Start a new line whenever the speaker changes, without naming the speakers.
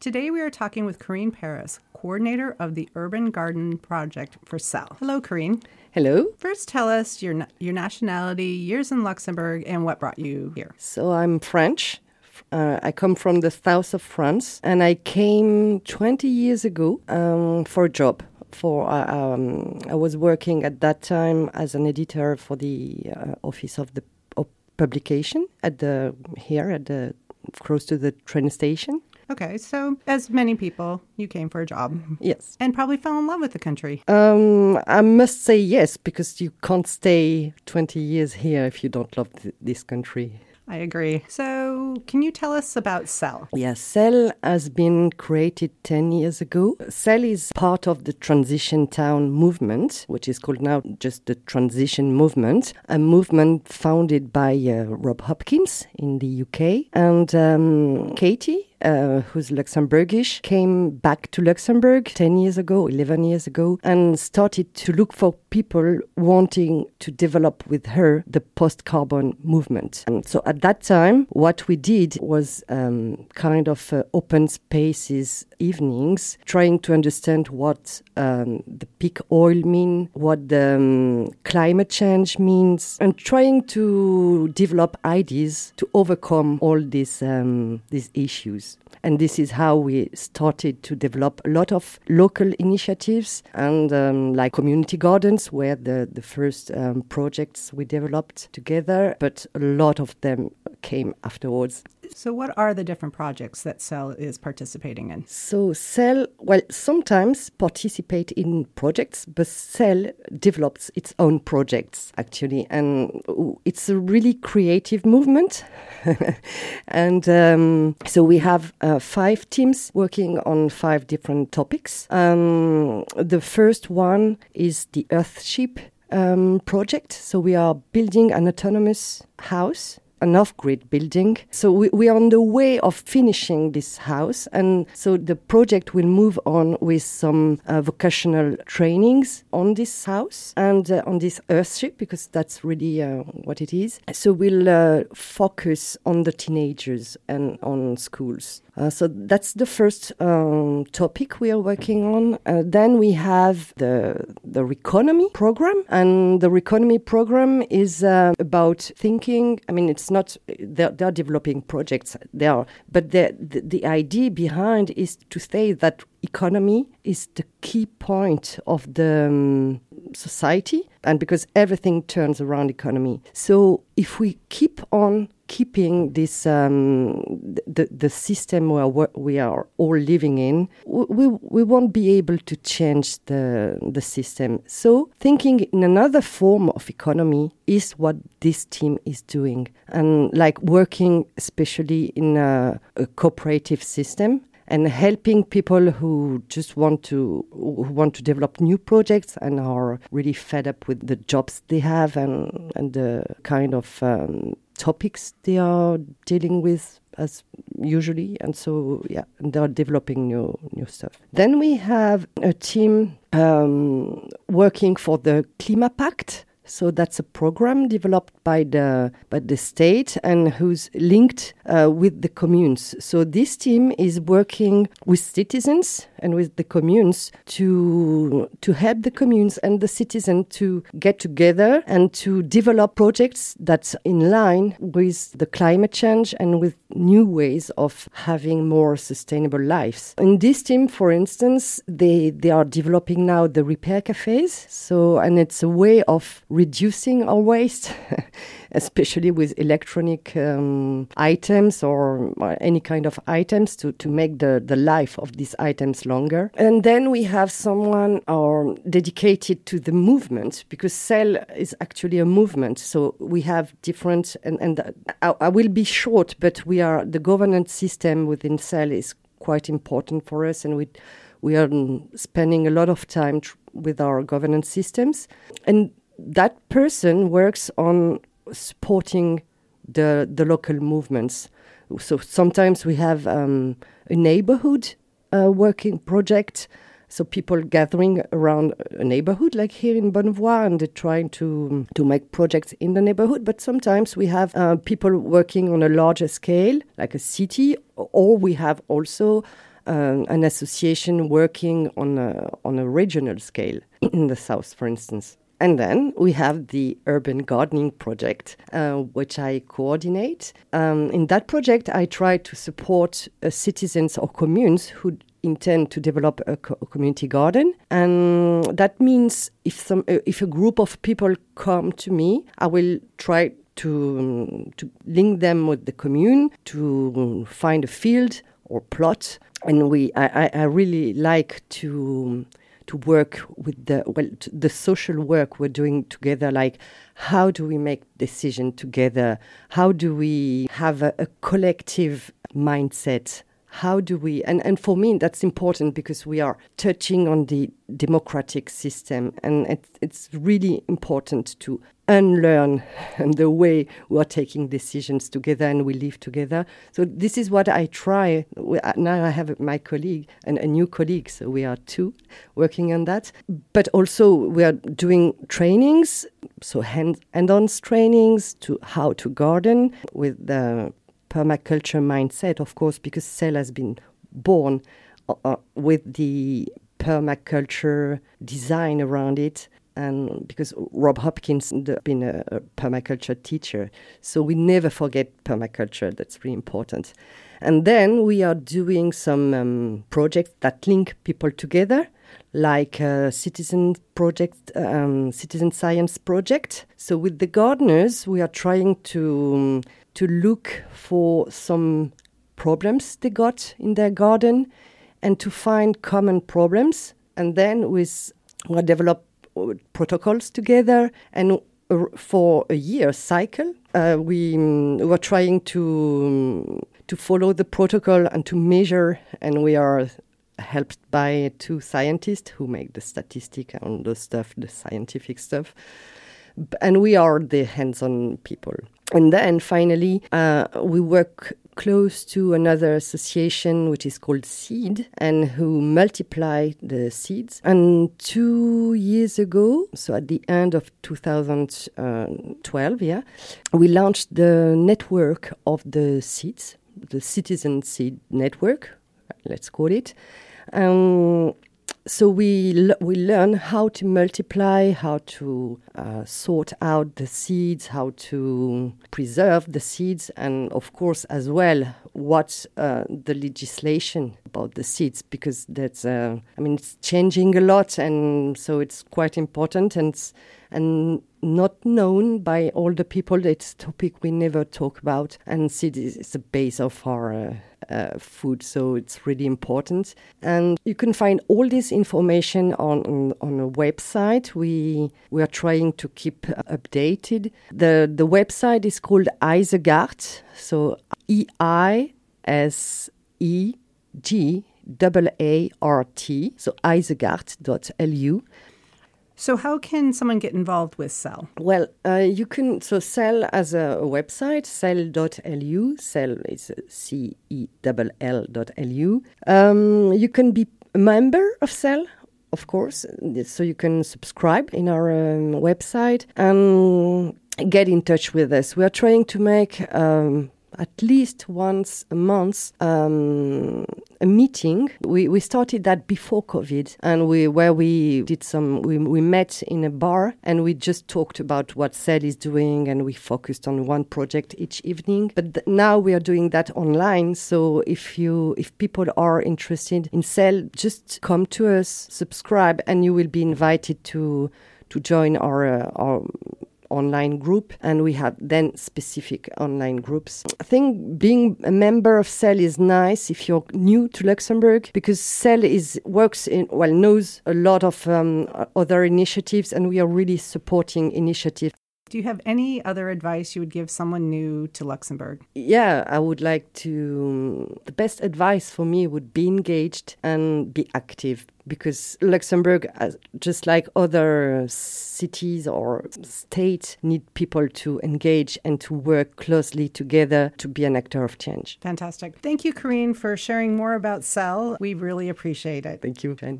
Today we are talking with Karine Paris, coordinator of the Urban Garden Project for Cell. Hello, Karine.
Hello.
First, tell us your your nationality, years in Luxembourg, and what brought you here.
So I'm French. Uh, I come from the south of France, and I came 20 years ago um, for a job. For uh, um, I was working at that time as an editor for the uh, office of the of publication at the here at the close to the train station.
Okay, so as many people, you came for a job.
Yes.
And probably fell in love with the country.
Um, I must say yes, because you can't stay 20 years here if you don't love th- this country.
I agree. So, can you tell us about Cell?
Yes, Cell has been created 10 years ago. Cell is part of the Transition Town movement, which is called now just the Transition Movement, a movement founded by uh, Rob Hopkins in the UK. And um, Katie, uh, who's Luxembourgish, came back to Luxembourg 10 years ago, 11 years ago, and started to look for people wanting to develop with her the post carbon movement. And so at that time, what we did was um, kind of uh, open spaces evenings, trying to understand what um, the peak oil mean, what the um, climate change means, and trying to develop ideas to overcome all these um, these issues. And this is how we started to develop a lot of local initiatives and um, like community gardens, where the, the first um, projects we developed together, but a lot of them came afterwards.
So, what are the different projects that Cell is participating in?
So, Cell, well, sometimes participate in projects, but Cell develops its own projects actually, and it's a really creative movement. and um, so, we have uh, five teams working on five different topics. Um, the first one is the Earthship um, project. So, we are building an autonomous house an off-grid building. So we, we, are on the way of finishing this house, and so the project will move on with some uh, vocational trainings on this house and uh, on this Earthship because that's really uh, what it is. So we'll uh, focus on the teenagers and on schools. Uh, so that's the first um, topic we are working on. Uh, then we have the the Reconomy program, and the Reconomy program is about thinking. I mean, it's it's not they're, they're developing projects there, but the, the, the idea behind is to say that economy is the key point of the um, society and because everything turns around economy. So if we keep on keeping this um, the the system where we are all living in, we we won't be able to change the the system. So thinking in another form of economy is what this team is doing, and like working especially in a, a cooperative system and helping people who just want to who want to develop new projects and are really fed up with the jobs they have and and the kind of um, topics they are dealing with as usually. And so yeah they are developing new new stuff. Then we have a team um, working for the Klimapakt so that's a program developed by the by the state and who's linked uh, with the communes. So this team is working with citizens and with the communes to to help the communes and the citizens to get together and to develop projects that's in line with the climate change and with new ways of having more sustainable lives. In this team, for instance, they they are developing now the repair cafes. So and it's a way of reducing our waste, especially with electronic um, items or any kind of items to, to make the, the life of these items longer. And then we have someone or dedicated to the movement because CELL is actually a movement. So we have different, and, and I, I will be short, but we are the governance system within CELL is quite important for us, and we we are spending a lot of time with our governance systems. And that person works on supporting the the local movements. So sometimes we have um, a neighborhood uh, working project. So people gathering around a neighborhood, like here in Bonnevoie, and they're trying to to make projects in the neighborhood. But sometimes we have uh, people working on a larger scale, like a city, or we have also um, an association working on a, on a regional scale in the south, for instance. And then we have the urban gardening project, uh, which I coordinate. Um, in that project, I try to support uh, citizens or communes who intend to develop a, co- a, community garden, and that means if some uh, if a group of people come to me, I will try to um, to link them with the commune to find a field or plot, and we I, I really like to to work with the well the social work we're doing together like how do we make decision together? How do we have a, a collective mindset? How do we and, and for me that's important because we are touching on the democratic system and it, it's really important to unlearn the way we are taking decisions together and we live together. So this is what i try. Now i have my colleague and a new colleague so we are two working on that. But also we are doing trainings so hand on trainings to how to garden with the permaculture mindset, of course, because Cell has been born uh, uh, with the permaculture design around it. And because Rob Hopkins has been a, a permaculture teacher, so we never forget permaculture. That's really important. And then we are doing some um, projects that link people together, like citizen project, um, citizen science project. So with the gardeners, we are trying to um, to look for some problems they got in their garden and to find common problems. And then with we develop protocols together and for a year cycle uh, we um, were trying to um, to follow the protocol and to measure and we are helped by two scientists who make the statistic and the stuff the scientific stuff. And we are the hands-on people. And then finally, uh, we work close to another association which is called Seed and who multiply the seeds. And two years ago, so at the end of 2012, yeah, we launched the network of the seeds, the Citizen Seed Network, let's call it. Um, so we we learn how to multiply, how to uh, sort out the seeds, how to preserve the seeds, and of course as well what uh, the legislation about the seeds because that's uh, I mean it's changing a lot, and so it's quite important and and not known by all the people. It's a topic we never talk about, and seeds is the base of our uh, uh, food, so it's really important. And you can find all this information on, on, a website. We we are trying to keep updated. the The website is called Eisegaart, so E I S E G A A R T, so eisegaart.lu.
So, how can someone get involved with Cell?
Well, uh, you can, so Cell as a, a website, cell.lu, Cell is C E L L dot L-U. Um, you can be a member of Cell, of course, so you can subscribe in our um, website and get in touch with us. We are trying to make um, at least once a month um, a meeting. We, we started that before COVID, and we where we did some. We, we met in a bar and we just talked about what Cell is doing, and we focused on one project each evening. But th- now we are doing that online. So if you if people are interested in Cell, just come to us, subscribe, and you will be invited to to join our uh, our online group and we have then specific online groups. I think being a member of Cell is nice if you're new to Luxembourg because Cell is works in well knows a lot of um, other initiatives and we are really supporting initiatives.
Do you have any other advice you would give someone new to Luxembourg?
Yeah, I would like to. The best advice for me would be engaged and be active because Luxembourg, uh, just like other cities or states, need people to engage and to work closely together to be an actor of change.
Fantastic. Thank you, Corinne, for sharing more about Cell. We really appreciate it.
Thank you, Jane.